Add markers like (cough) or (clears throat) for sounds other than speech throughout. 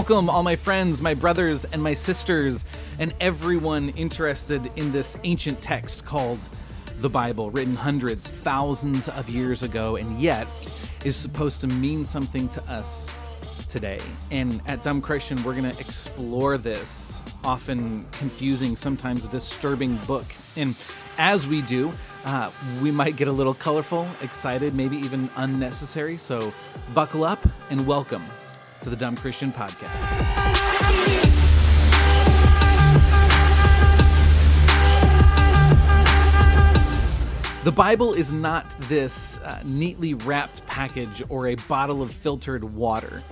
Welcome, all my friends, my brothers, and my sisters, and everyone interested in this ancient text called the Bible, written hundreds, thousands of years ago, and yet is supposed to mean something to us today. And at Dumb Christian, we're going to explore this often confusing, sometimes disturbing book. And as we do, uh, we might get a little colorful, excited, maybe even unnecessary. So buckle up and welcome to the Dumb Christian Podcast. The Bible is not this uh, neatly wrapped package or a bottle of filtered water.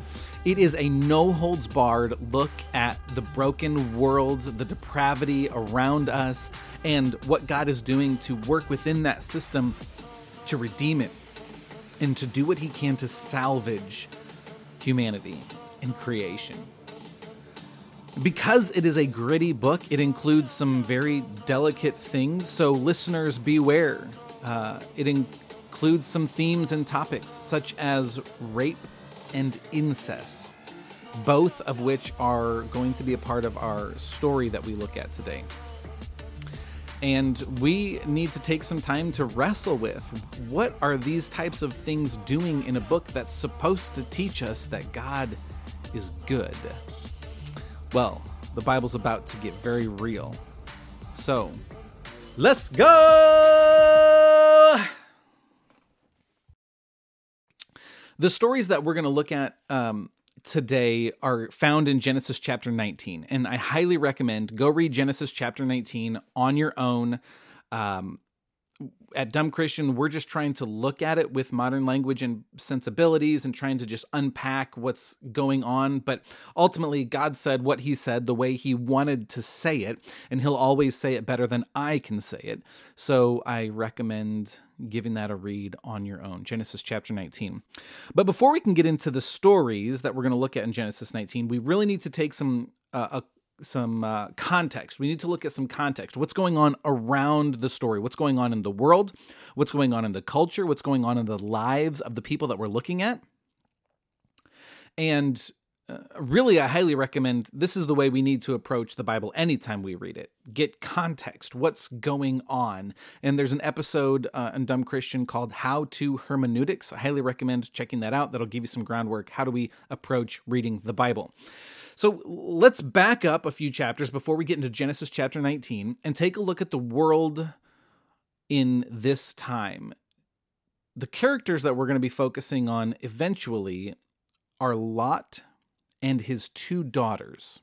It is a no holds barred look at the broken world, the depravity around us, and what God is doing to work within that system to redeem it and to do what He can to salvage humanity and creation. Because it is a gritty book, it includes some very delicate things, so listeners beware. Uh, it includes some themes and topics such as rape and incest, both of which are going to be a part of our story that we look at today. And we need to take some time to wrestle with what are these types of things doing in a book that's supposed to teach us that God is good. Well, the Bible's about to get very real. So, let's go! The stories that we're going to look at um, today are found in Genesis chapter 19. And I highly recommend go read Genesis chapter 19 on your own. Um, at Dumb Christian, we're just trying to look at it with modern language and sensibilities and trying to just unpack what's going on. But ultimately, God said what He said the way He wanted to say it, and He'll always say it better than I can say it. So I recommend giving that a read on your own. Genesis chapter 19. But before we can get into the stories that we're going to look at in Genesis 19, we really need to take some uh, a some uh, context. We need to look at some context. What's going on around the story? What's going on in the world? What's going on in the culture? What's going on in the lives of the people that we're looking at? And uh, really, I highly recommend this is the way we need to approach the Bible anytime we read it. Get context. What's going on? And there's an episode uh, in Dumb Christian called How to Hermeneutics. I highly recommend checking that out. That'll give you some groundwork. How do we approach reading the Bible? So let's back up a few chapters before we get into Genesis chapter 19 and take a look at the world in this time. The characters that we're going to be focusing on eventually are Lot and his two daughters.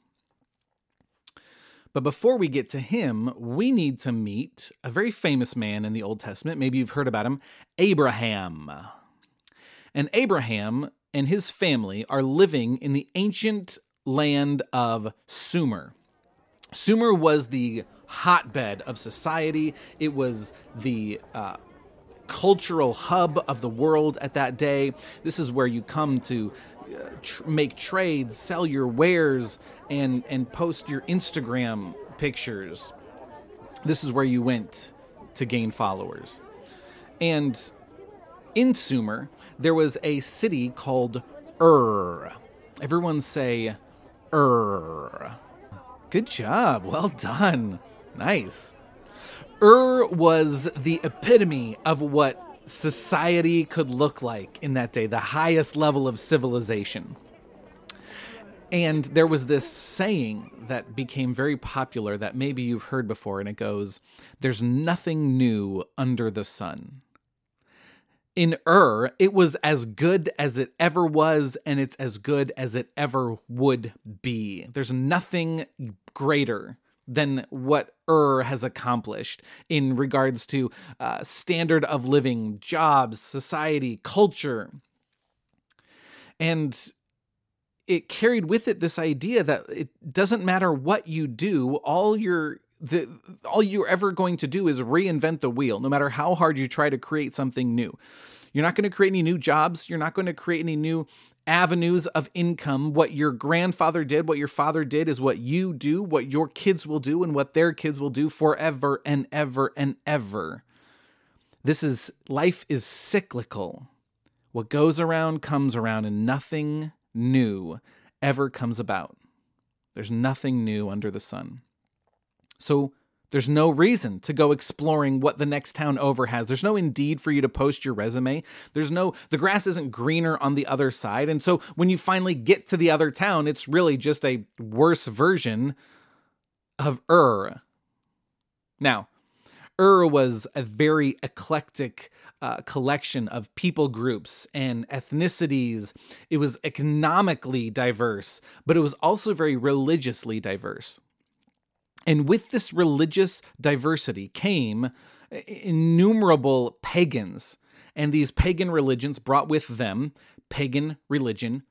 But before we get to him, we need to meet a very famous man in the Old Testament. Maybe you've heard about him Abraham. And Abraham and his family are living in the ancient land of Sumer. Sumer was the hotbed of society, it was the uh, cultural hub of the world at that day. This is where you come to uh, tr- make trades, sell your wares, and, and post your Instagram pictures. This is where you went to gain followers. And in Sumer, there was a city called Ur. Everyone say Ur. Good job. Well done. Nice. Ur was the epitome of what society could look like in that day, the highest level of civilization. And there was this saying that became very popular that maybe you've heard before, and it goes, There's nothing new under the sun in Ur, it was as good as it ever was, and it's as good as it ever would be. There's nothing greater than what Ur has accomplished in regards to uh, standard of living, jobs, society, culture. And it carried with it this idea that it doesn't matter what you do, all your the all you're ever going to do is reinvent the wheel no matter how hard you try to create something new. You're not going to create any new jobs. You're not going to create any new avenues of income. What your grandfather did what your father did is what you do what your kids will do and what their kids will do forever and ever and ever. This is life is cyclical. What goes around comes around and nothing new ever comes about. There's nothing new under the sun. So there's no reason to go exploring what the next town over has. There's no indeed for you to post your resume. There's no, the grass isn't greener on the other side. And so when you finally get to the other town, it's really just a worse version of Ur. Now, Ur was a very eclectic uh, collection of people groups and ethnicities. It was economically diverse, but it was also very religiously diverse. And with this religious diversity came innumerable pagans. And these pagan religions brought with them pagan religion,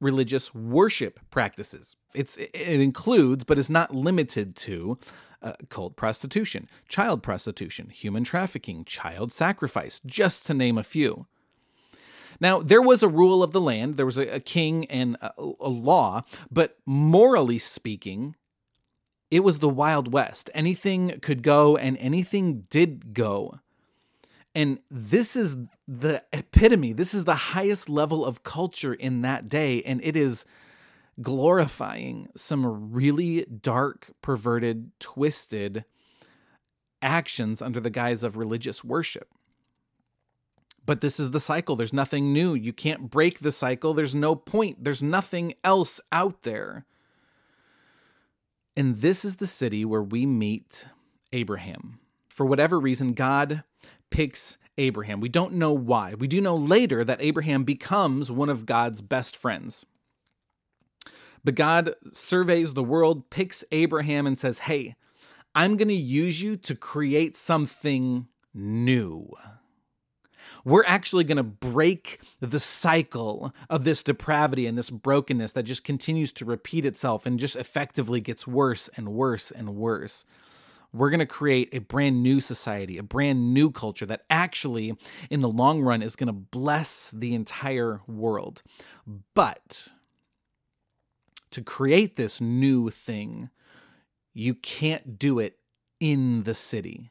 religious worship practices. It's, it includes, but is not limited to, uh, cult prostitution, child prostitution, human trafficking, child sacrifice, just to name a few. Now, there was a rule of the land, there was a, a king and a, a law, but morally speaking, it was the Wild West. Anything could go and anything did go. And this is the epitome. This is the highest level of culture in that day. And it is glorifying some really dark, perverted, twisted actions under the guise of religious worship. But this is the cycle. There's nothing new. You can't break the cycle. There's no point. There's nothing else out there. And this is the city where we meet Abraham. For whatever reason, God picks Abraham. We don't know why. We do know later that Abraham becomes one of God's best friends. But God surveys the world, picks Abraham, and says, Hey, I'm going to use you to create something new we're actually going to break the cycle of this depravity and this brokenness that just continues to repeat itself and just effectively gets worse and worse and worse. We're going to create a brand new society, a brand new culture that actually, in the long run, is going to bless the entire world. But to create this new thing, you can't do it in the city.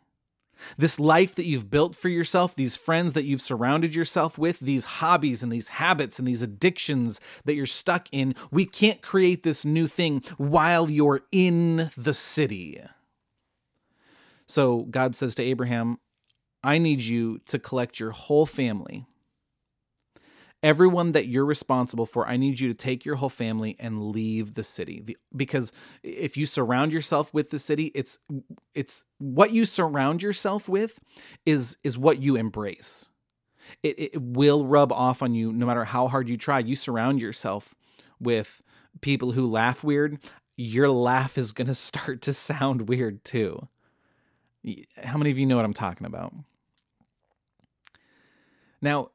This life that you've built for yourself, these friends that you've surrounded yourself with, these hobbies and these habits and these addictions that you're stuck in, we can't create this new thing while you're in the city. So God says to Abraham, I need you to collect your whole family everyone that you're responsible for, I need you to take your whole family and leave the city. The, because if you surround yourself with the city, it's it's what you surround yourself with is is what you embrace. It, it will rub off on you no matter how hard you try. You surround yourself with people who laugh weird, your laugh is going (laughs) to start to sound weird too. How many of you know what I'm talking about? Now,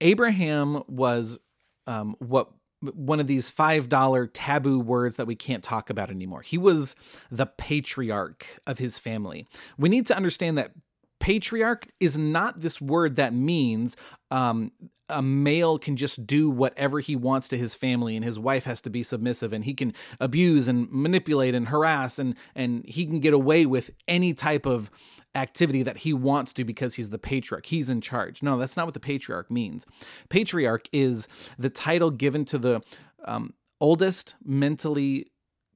Abraham was um, what one of these $5 taboo words that we can't talk about anymore. He was the patriarch of his family. We need to understand that patriarch is not this word that means um, a male can just do whatever he wants to his family and his wife has to be submissive and he can abuse and manipulate and harass and and he can get away with any type of activity that he wants to because he's the patriarch. He's in charge. No, that's not what the patriarch means. Patriarch is the title given to the um, oldest mentally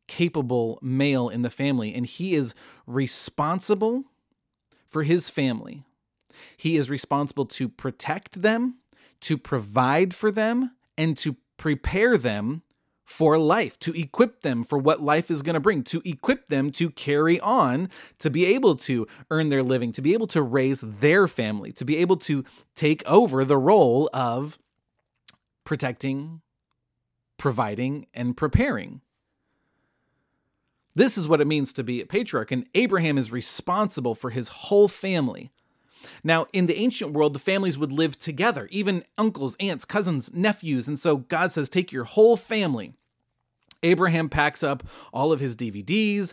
capable male in the family, and he is responsible for his family. He is responsible to protect them, to provide for them, and to prepare them for life, to equip them for what life is going to bring, to equip them to carry on, to be able to earn their living, to be able to raise their family, to be able to take over the role of protecting, providing, and preparing. This is what it means to be a patriarch, and Abraham is responsible for his whole family. Now, in the ancient world, the families would live together, even uncles, aunts, cousins, nephews. And so God says, Take your whole family Abraham packs up all of his DVDs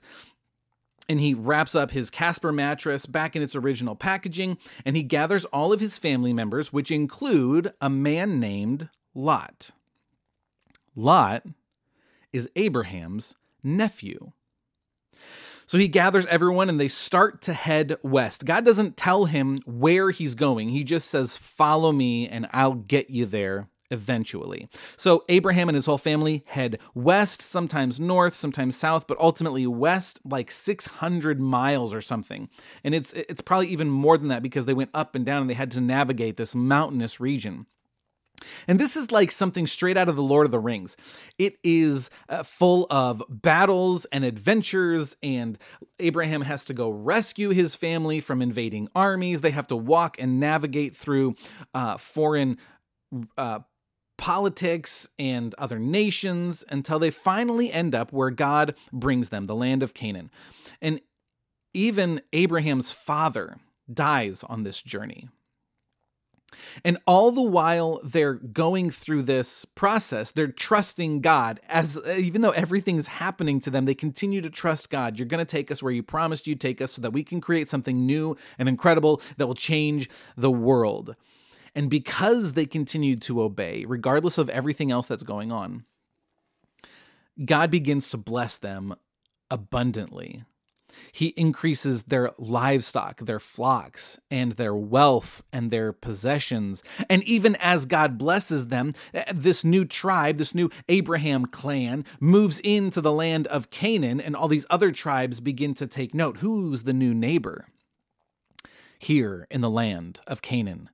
and he wraps up his Casper mattress back in its original packaging and he gathers all of his family members, which include a man named Lot. Lot is Abraham's nephew. So he gathers everyone and they start to head west. God doesn't tell him where he's going, he just says, Follow me and I'll get you there eventually. So Abraham and his whole family head west, sometimes north, sometimes south, but ultimately west like 600 miles or something. And it's it's probably even more than that because they went up and down and they had to navigate this mountainous region. And this is like something straight out of the Lord of the Rings. It is uh, full of battles and adventures, and Abraham has to go rescue his family from invading armies. They have to walk and navigate through uh, foreign uh, politics and other nations until they finally end up where God brings them, the land of Canaan. And even Abraham's father dies on this journey. And all the while they're going through this process, they're trusting God as even though everything's happening to them, they continue to trust God. You're going to take us where you promised you'd take us so that we can create something new and incredible that will change the world. And because they continued to obey, regardless of everything else that's going on, God begins to bless them abundantly. He increases their livestock, their flocks, and their wealth and their possessions. And even as God blesses them, eh, this new tribe, this new Abraham clan, moves into the land of Canaan, and all these other tribes begin to take note who's the new neighbor? Here in the land of Canaan,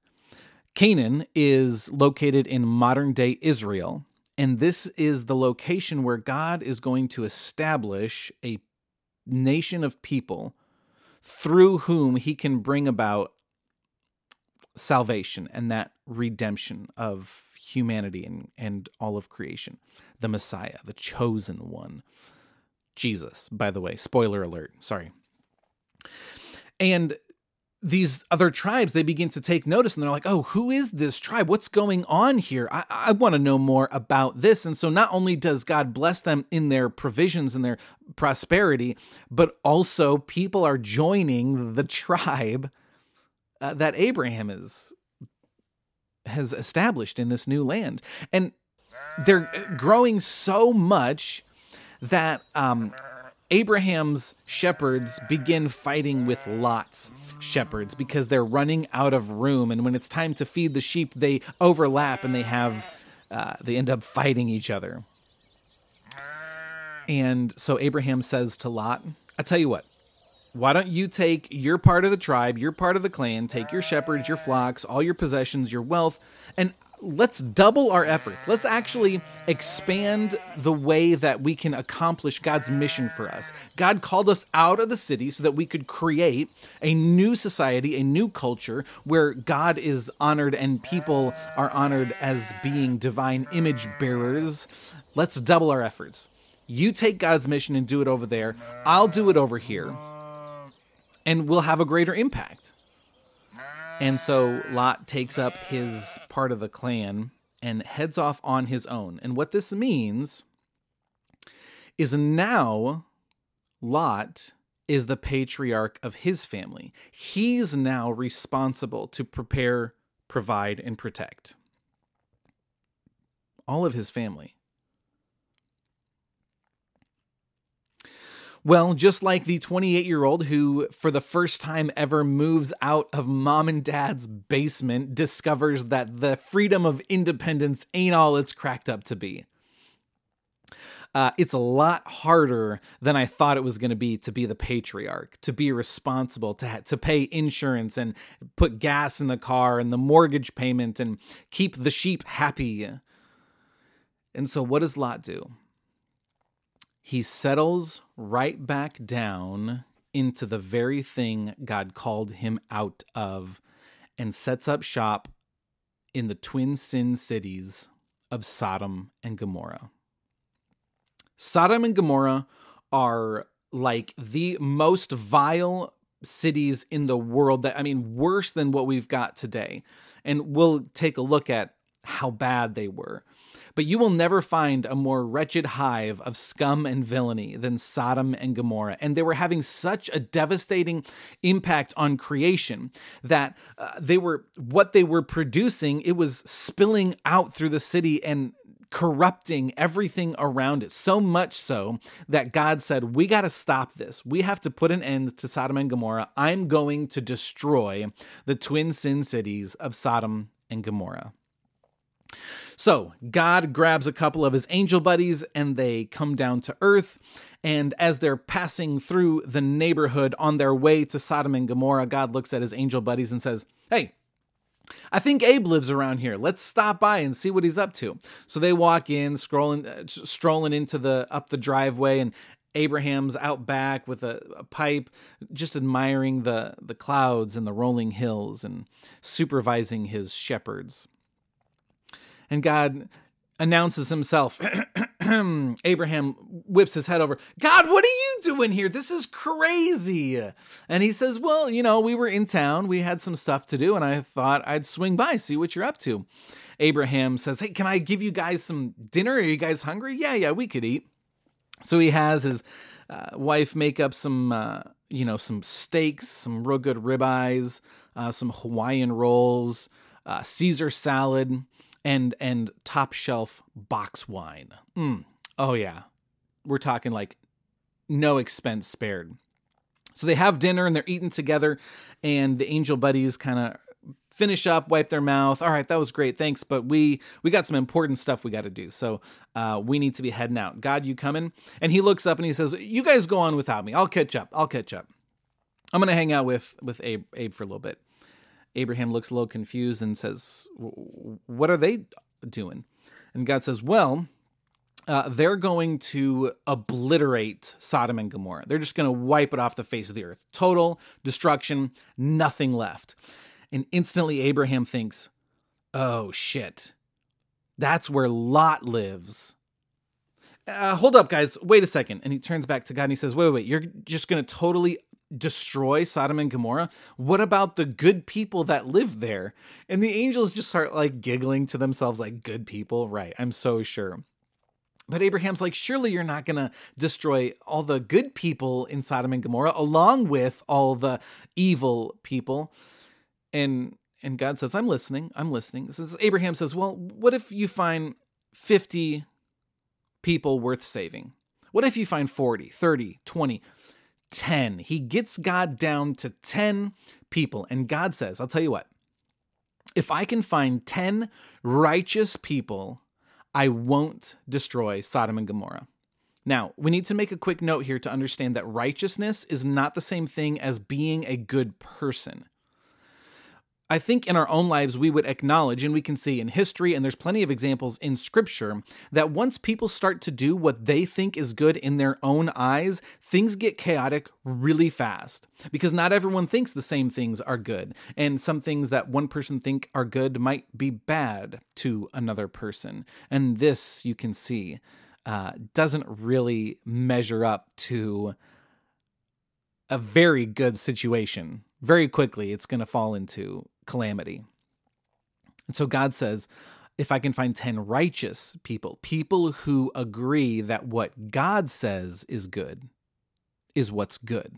Canaan is located in modern day Israel, and this is the location where God is going to establish a nation of people through whom he can bring about salvation and that redemption of humanity and, and all of creation. The Messiah, the chosen one. Jesus, by the way, spoiler alert, sorry. And these other tribes they begin to take notice and they're like oh who is this tribe? What's going on here? I, I want to know more about this. And so not only does god bless them in their provisions and their prosperity but also people are joining the tribe uh, that abraham is has established in this new land. And they're growing so much that um, abraham's shepherds begin fighting with lot's shepherds because they're running out of room. And when it's time to feed the sheep, they overlap and they have, uh, they end up fighting each other. And so Abraham says to Lot, I tell you what, why don't you take your part of the tribe, your part of the clan, take your shepherds, your flocks, all your possessions, your wealth, and let's double our efforts. Let's actually expand the way that we can accomplish God's mission for us. God called us out of the city so that we could create a new society, a new culture where God is honored and people are honored as being divine image bearers. Let's double our efforts. You take God's mission and do it over there. I'll do it over here. And we'll have a greater impact. And so Lot takes up his part of the clan and heads off on his own. And what this means is now Lot is the patriarch of his family. He's now responsible to prepare, provide, and protect all of his family. Well, just like the 28 year old who, for the first time ever, moves out of mom and dad's basement, discovers that the freedom of independence ain't all it's cracked up to be. Uh, it's a lot harder than I thought it was going to be to be the patriarch, to be responsible, to ha- to pay insurance and put gas in the car and the mortgage payment and keep the sheep happy. And so, what does Lot do? He settles right back down into the very thing God called him out of and sets up shop in the twin sin cities of Sodom and Gomorrah. Sodom and Gomorrah are like the most vile cities in the world that I mean worse than what we've got today. And we'll take a look at how bad they were. But you will never find a more wretched hive of scum and villainy than Sodom and Gomorrah. And they were having such a devastating impact on creation that uh, they were, what they were producing, it was spilling out through the city and corrupting everything around it. So much so that God said, We got to stop this. We have to put an end to Sodom and Gomorrah. I'm going to destroy the twin sin cities of Sodom and Gomorrah. So, God grabs a couple of his angel buddies and they come down to earth. And as they're passing through the neighborhood on their way to Sodom and Gomorrah, God looks at his angel buddies and says, Hey, I think Abe lives around here. Let's stop by and see what he's up to. So they walk in, scrolling, uh, strolling into the up the driveway, and Abraham's out back with a, a, pipe, just admiring the the clouds and the rolling hills, and supervising his shepherds. And God announces himself. (clears throat) Abraham whips his head over. God, what are you doing here? This is crazy. And he says, Well, you know, we were in town. We had some stuff to do, and I thought I'd swing by, see what you're up to. Abraham says, Hey, can I give you guys some dinner? Are you guys hungry? Yeah, yeah, we could eat. So he has his uh, wife make up some, uh, you know, some steaks, some real good ribeyes, uh, some Hawaiian rolls, uh, Caesar salad and and top shelf box wine. Mm. Oh yeah, we're talking like no expense spared. So they have dinner and they're eating together, and the angel buddies kind of finish up, wipe their mouth. All right, that was great, thanks. But we we got some important stuff we got to do, so uh, we need to be heading out. God, you coming? And he looks up and he says, "You guys go on without me. I'll catch up. I'll catch up. I'm gonna hang out with with Abe, Abe for a little bit." Abraham looks a little confused and says, What are they doing? And God says, Well, uh, they're going to obliterate Sodom and Gomorrah. They're just going to wipe it off the face of the earth. Total destruction, nothing left. And instantly, Abraham thinks, Oh shit, that's where Lot lives. Uh, hold up, guys. Wait a second. And he turns back to God and he says, Wait, wait, wait. You're just going to totally destroy Sodom and Gomorrah? What about the good people that live there? And the angels just start like giggling to themselves, like, good people, right? I'm so sure. But Abraham's like, surely you're not going to destroy all the good people in Sodom and Gomorrah along with all the evil people. And and God says, I'm listening. I'm listening. Says Abraham says, Well, what if you find 50 people worth saving? What if you find 40, 30, 20? 10. He gets God down to 10 people. And God says, I'll tell you what, if I can find 10 righteous people, I won't destroy Sodom and Gomorrah. Now, we need to make a quick note here to understand that righteousness is not the same thing as being a good person. I think in our own lives, we would acknowledge, and we can see in history, and there's plenty of examples in scripture, that once people start to do what they think is good in their own eyes, things get chaotic really fast. Because not everyone thinks the same things are good. And some things that one person think are good might be bad to another person. And this, you can see, uh, doesn't really measure up to a very good situation. Very quickly, it's going to fall into calamity. And so God says, if I can find 10 righteous people, people who agree that what God says is good, is what's good,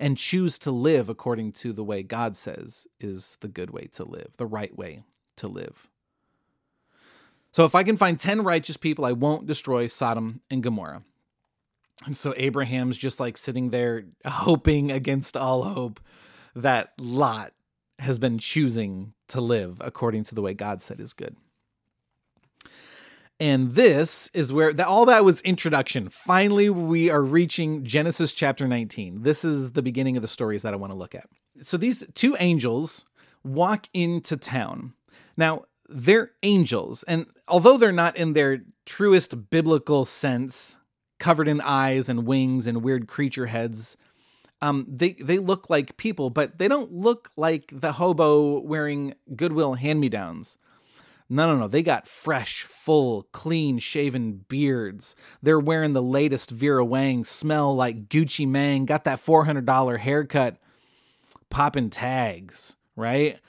and choose to live according to the way God says is the good way to live, the right way to live. So if I can find 10 righteous people, I won't destroy Sodom and Gomorrah. And so Abraham's just like sitting there hoping against all hope that Lot has been choosing to live according to the way God said is good. And this is where that all that was introduction. Finally, we are reaching Genesis chapter 19. This is the beginning of the stories that I want to look at. So these two angels walk into town. Now, they're angels, and although they're not in their truest biblical sense, covered in eyes and wings and weird creature heads, um, they they look like people, but they don't look like the hobo wearing Goodwill hand-me-downs. No, no, no. They got fresh, full, clean shaven beards. They're wearing the latest Vera Wang, smell like Gucci Mane, got that $400 haircut, popping tags, right?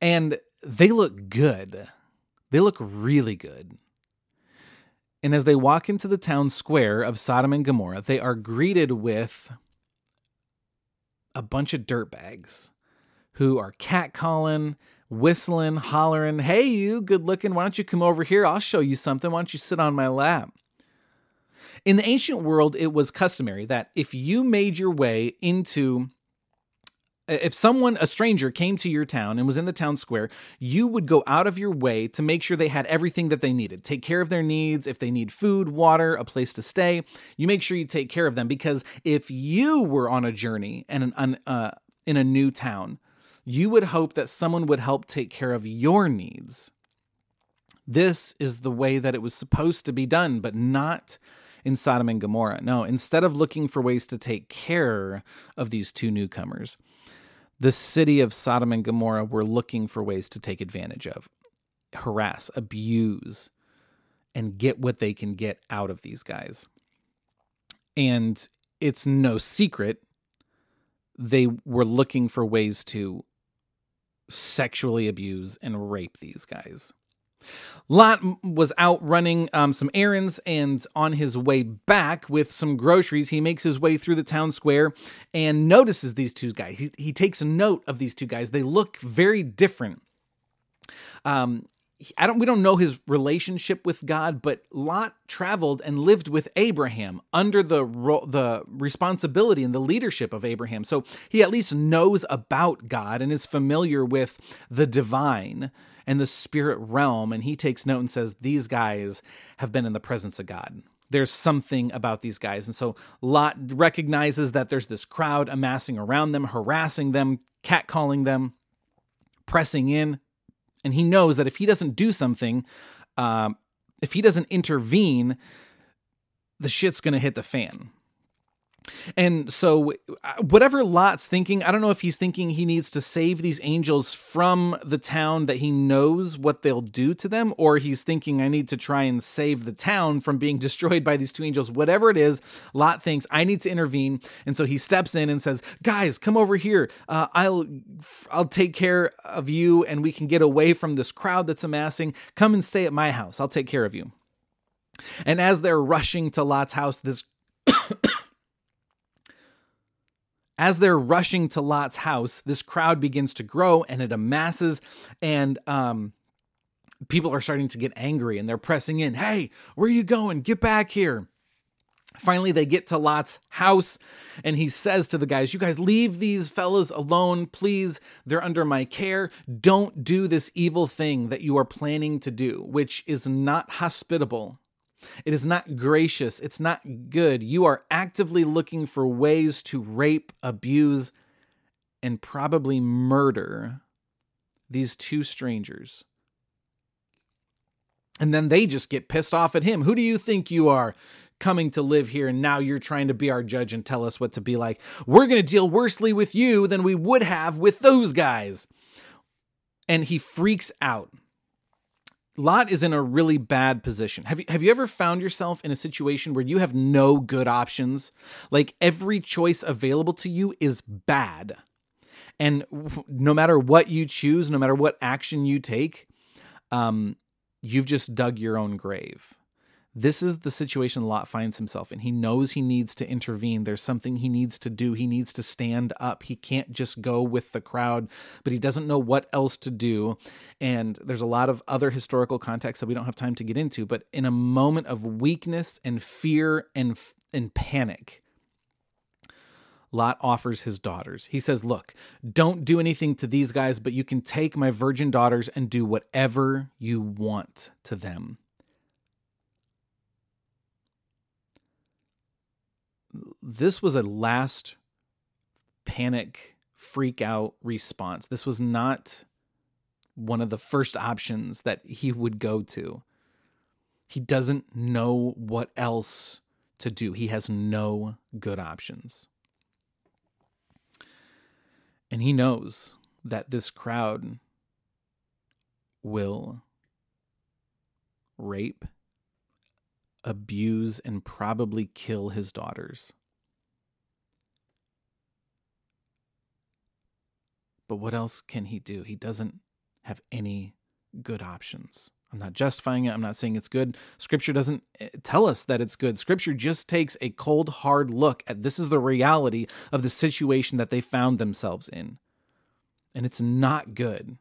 And they look good. They look really good. And as they walk into the town square of Sodom and Gomorrah, they are greeted with a bunch of dirtbags who are catcalling, whistling, hollering, Hey, you good looking, why don't you come over here? I'll show you something. Why don't you sit on my lap? In the ancient world, it was customary that if you made your way into if someone, a stranger, came to your town and was in the town square, you would go out of your way to make sure they had everything that they needed. Take care of their needs. If they need food, water, a place to stay, you make sure you take care of them. Because if you were on a journey and an, uh, in a new town, you would hope that someone would help take care of your needs. This is the way that it was supposed to be done, but not in Sodom and Gomorrah. No, instead of looking for ways to take care of these two newcomers, the city of Sodom and Gomorrah were looking for ways to take advantage of, harass, abuse, and get what they can get out of these guys. And it's no secret they were looking for ways to sexually abuse and rape these guys. Lot was out running um, some errands, and on his way back with some groceries, he makes his way through the town square and notices these two guys. He, he takes a note of these two guys. They look very different. Um, I don't we don't know his relationship with God, but Lot traveled and lived with Abraham under the the responsibility and the leadership of Abraham. So he at least knows about God and is familiar with the divine and the spirit realm and he takes note and says these guys have been in the presence of God. There's something about these guys. And so Lot recognizes that there's this crowd amassing around them, harassing them, catcalling them, pressing in, and he knows that if he doesn't do something, um, if he doesn't intervene, the shit's going to hit the fan. And so, uh, whatever Lot's thinking, I don't know if he's thinking he needs to save these angels from the town that he knows what they'll do to them, or he's thinking, I need to try and save the town from being (laughs) destroyed by these two angels. Whatever it is, Lot thinks, I need to intervene. And so he steps in and says, Guys, come over here. Uh, I'll, I'll take care of you, and we can get away from this crowd that's amassing. Come and stay at my house. I'll take care of you. And as they're rushing to Lot's house, this As they're rushing to Lot's house, this crowd begins to grow and it amasses, and um, people are starting to get angry and they're pressing in. Hey, where are you going? Get back here. Finally, they get to Lot's house, and he says to the guys, You guys leave these fellows alone, please. They're under my care. Don't do this evil thing that you are planning to do, which is not hospitable. It is not gracious. It's not good. You are actively looking for ways to rape, abuse, and probably murder these two strangers. And then they just get pissed off at him. Who do you think you are coming to live here? And now you're trying to be our judge and tell us what to be like. We're going to deal worsely with you than we would have with those guys. And he freaks out. Lot is in a really bad position. Have you have you ever found yourself in a situation where you have no good options? Like every choice available to you is bad. And no matter what you choose, no matter what action you take, um, you've just dug your own grave. This is the situation Lot finds himself in. He knows he needs to intervene. There's something he needs to do. He needs to stand up. He can't just go with the crowd, but he doesn't know what else to do. And there's a lot of other historical context that we don't have time to get into, but in a moment of weakness and fear and and panic, Lot offers his daughters. He says, Look, don't do anything to these guys, but you can take my virgin daughters and do whatever you want to them. This was a last panic freak out response. This was not one of the first options that he would go to. He doesn't know what else to do. He has no good options. And he knows that this crowd will rape abuse, and probably kill his daughters. But what else can he do? He doesn't have any good options. I'm not justifying it. I'm not saying it's good. Scripture doesn't eh, tell us that it's good. Scripture just takes a cold, hard look at this is the reality of the situation that they found themselves in. And it's not good.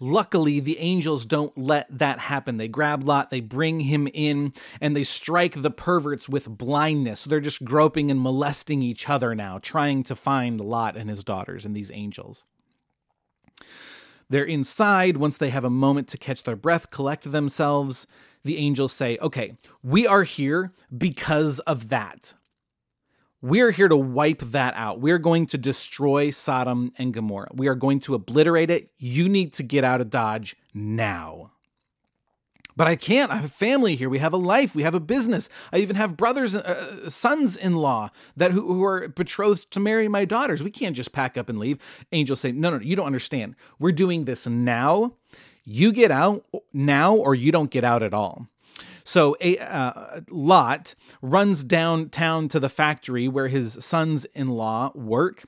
Luckily, the angels don't let that happen. They grab Lot, they bring him in, and they strike the perverts with blindness. So they're just groping and molesting each other now, trying to find Lot and his daughters and these angels. They're inside. Once they have a moment to catch their breath, collect themselves, the angels say, Okay, we are here because of that. We're here to wipe that out. We're going to destroy Sodom and Gomorrah. We are going to obliterate it. You need to get out of Dodge now. But I can't. I have a family here. We have a life. We have a business. I even have brothers, uh, sons-in-law that who, who are betrothed to marry my daughters. We can't just pack up and leave. Angels say, "No, no, you don't understand. We're doing this now. You get out now, or you don't get out at all." So a uh, Lot runs downtown to the factory where his sons-in-law work.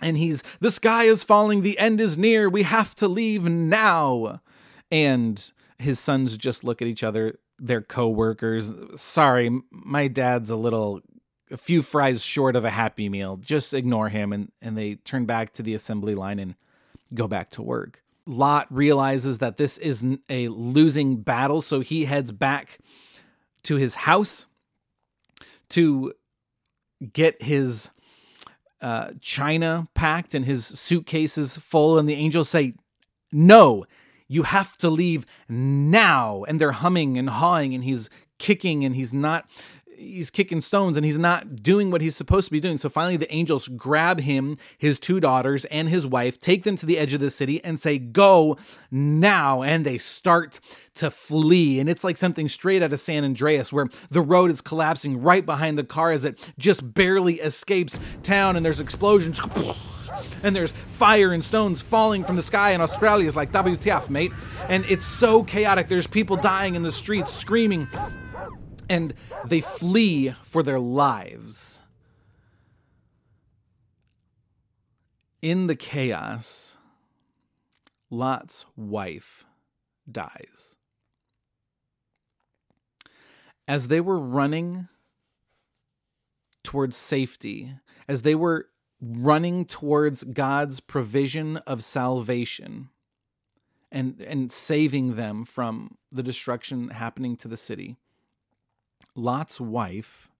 And he's, the sky is falling, the end is near, we have to leave now. And his sons just look at each other, their co-workers. Sorry, my dad's a little a few fries short of a happy meal. Just ignore him and and they turn back to the assembly line and go back to work. Lot realizes that this is a losing battle, so he heads back to his house to get his uh, china packed and his suitcases full. And the angels say, No, you have to leave now. And they're humming and hawing, and he's kicking, and he's not he's kicking stones and he's not doing what he's supposed to be doing. So finally, the angels grab him, his two daughters, and his wife, take them to the edge of the city, and say, Go now. And they start to flee. And it's like something straight out of San Andreas, where the road is collapsing right behind the car as it just barely escapes town, and there's explosions. (laughs) And there's fire and stones falling from the sky in Australia. Like WTF, mate. And it's so chaotic. There's people dying in the streets, screaming and they flee for their lives. In the chaos, Lot's wife dies. As they were running towards safety, as they were running towards God's provision of salvation and, and saving them from the destruction happening to the city, Lot's wife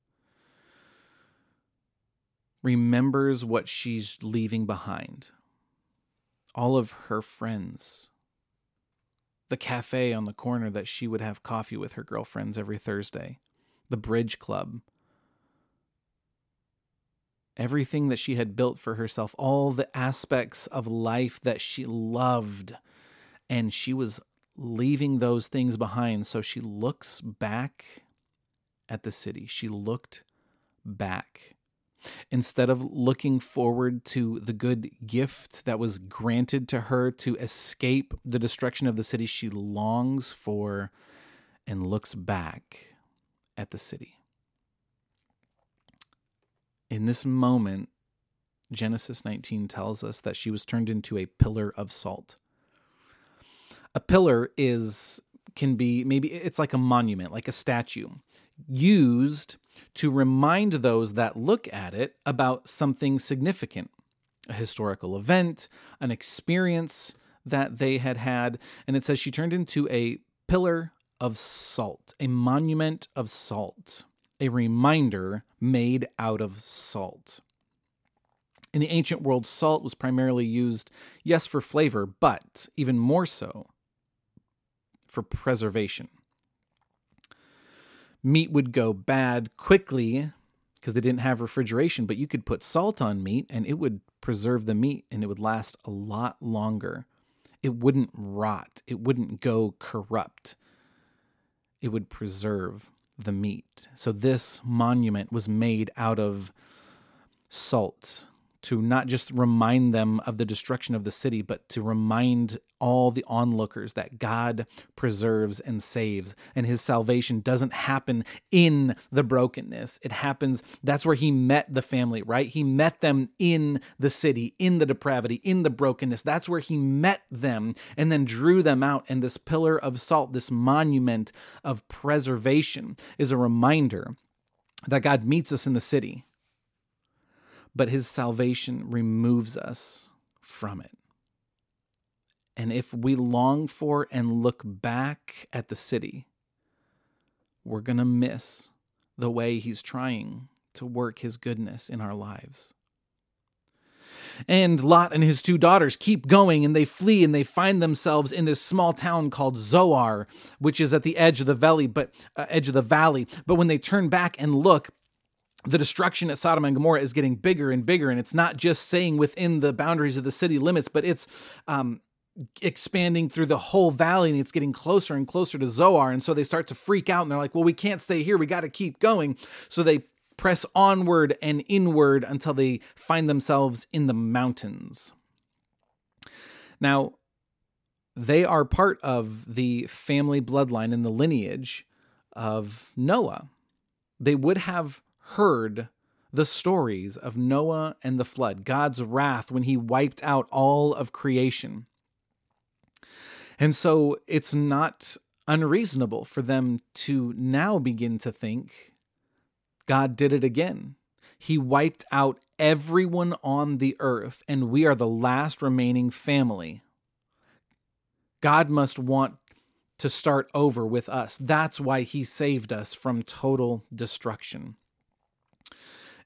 remembers what she's leaving behind. All of her friends, the cafe on the corner that she would have coffee with her girlfriends every Thursday, the bridge club. Everything that she had built for herself, all the aspects of life that she loved. And she was leaving those things behind. So she looks back at the city. She looked back. Instead of looking forward to the good gift that was granted to her to escape the destruction of the city, she longs for and looks back at the city. In this moment, Genesis 19 tells us that she was turned into a pillar of salt. A pillar is can be maybe it's like a monument, like a statue used to remind those that look at it about something significant a historical event, an experience that they had had. And it says she turned into a pillar of salt, a monument of salt, a reminder made out of salt. In the ancient world, salt was primarily used, yes, for flavor, but even more so for preservation meat would go bad quickly because they didn't have refrigeration, but you could put salt on meat and it would preserve the meat and it would last a lot longer. It wouldn't rot, it wouldn't go corrupt. It would preserve the meat. So this monument was made out of salt to not just remind them of the destruction of the city, but to remind all the onlookers that God preserves and saves, and his salvation doesn't happen in the brokenness. It happens, that's where he met the family, right? He met them in the city, in the depravity, in the brokenness. That's where he met them and then drew them out. And this pillar of salt, this monument of preservation, is a reminder that God meets us in the city but his salvation removes us from it. And if we long for and look back at the city, we're going to miss the way he's trying to work his goodness in our lives. And Lot and his two daughters keep going and they flee and they find themselves in this small town called Zoar, which is at the edge of the valley, but uh, edge of the valley. But when they turn back and look, the destruction at Sodom and Gomorrah is getting bigger and bigger, and it's not just saying within the boundaries of the city limits, but it's um, expanding through the whole valley and it's getting closer and closer to Zoar. And so they start to freak out and they're like, well, we can't stay here. We got to keep going. So they press onward and inward until they find themselves in the mountains. Now, they are part of the family bloodline and the lineage of Noah. They would have heard the stories of Noah and the flood, God's wrath when he wiped out all of creation. And so it's not unreasonable for them to now begin to think God did it again. He wiped out everyone on the earth, and we are the last remaining family. God must want to start over with us. That's why he saved us from total destruction.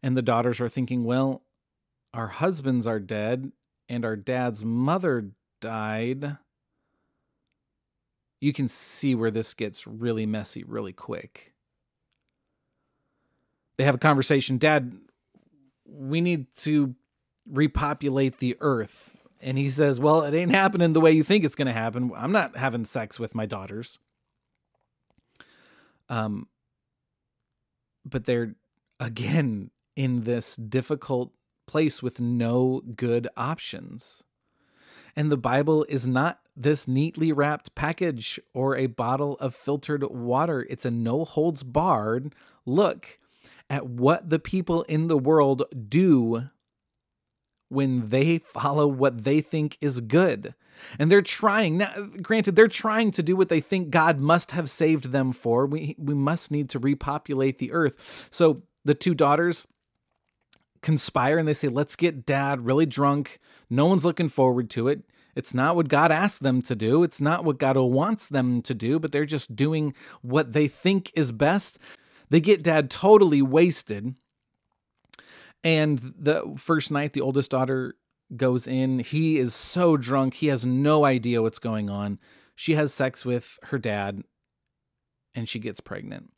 And the daughters are thinking, well, our husbands are dead, and our dad's mother died. You can see where this gets really messy really quick they have a conversation. Dad, we need to repopulate the earth. And he says, Well, it ain't happening the way you think it's going to happen. I'm not having sex with my daughters. Um, but they're again in this difficult place with no good options. And the Bible is not this neatly wrapped package or a bottle of filtered water. It's a no holds barred look at what the people in the world do when they follow what they think is good. And they're trying, now, granted, they're trying to do what they think God must have saved them for. We, we must need to repopulate the earth. So the two daughters conspire and they say, let's get dad really drunk. No one's looking forward to it. It's not what God asked them to do. It's not what God wants them to do, but they're just doing what they think is best. They get dad totally wasted. And the first night, the oldest daughter goes in. He is so drunk, he has no idea what's going on. She has sex with her dad and she gets pregnant.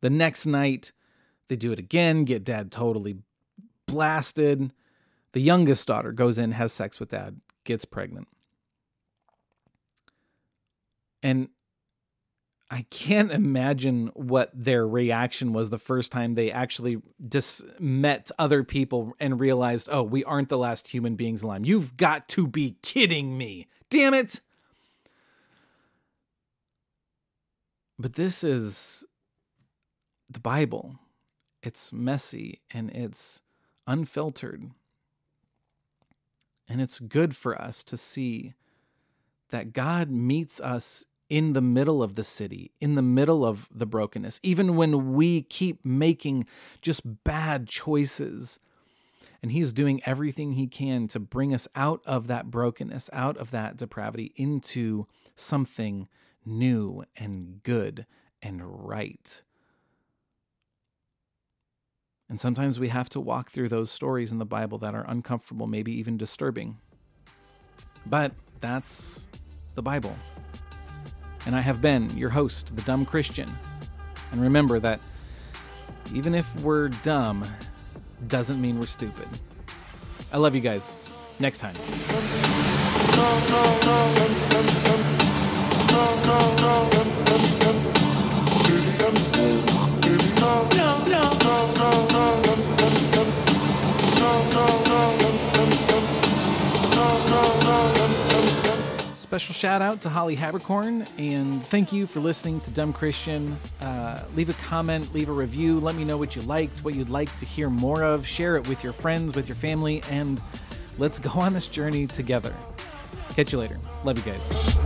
The next night, they do it again, get dad totally blasted. The youngest daughter goes in, has sex with dad, gets pregnant. And I can't imagine what their reaction was the first time they actually just met other people and realized, oh, we aren't the last human beings alive. You've got to be kidding me. Damn it. But this is the Bible. It's messy and it's unfiltered. And it's good for us to see that God meets us in the middle of the city, in the middle of the brokenness, even when we keep making just bad choices. And He is doing everything He can to bring us out of that brokenness, out of that depravity, into something new and good and right. And sometimes we have to walk through those stories in the Bible that are uncomfortable, maybe even disturbing. But that's the Bible and I have been your host, the Dumb Christian. And remember that even if we're dumb, doesn't mean we're stupid. I love you guys. Next time. Special shout out to Holly Habercorn, and thank you for listening to Dumb Christian. Uh, leave a comment, leave a review. Let me know what you liked, what you'd like to hear more of. Share it with your friends, with your family, and let's go on this journey together. Catch you later. Love you guys.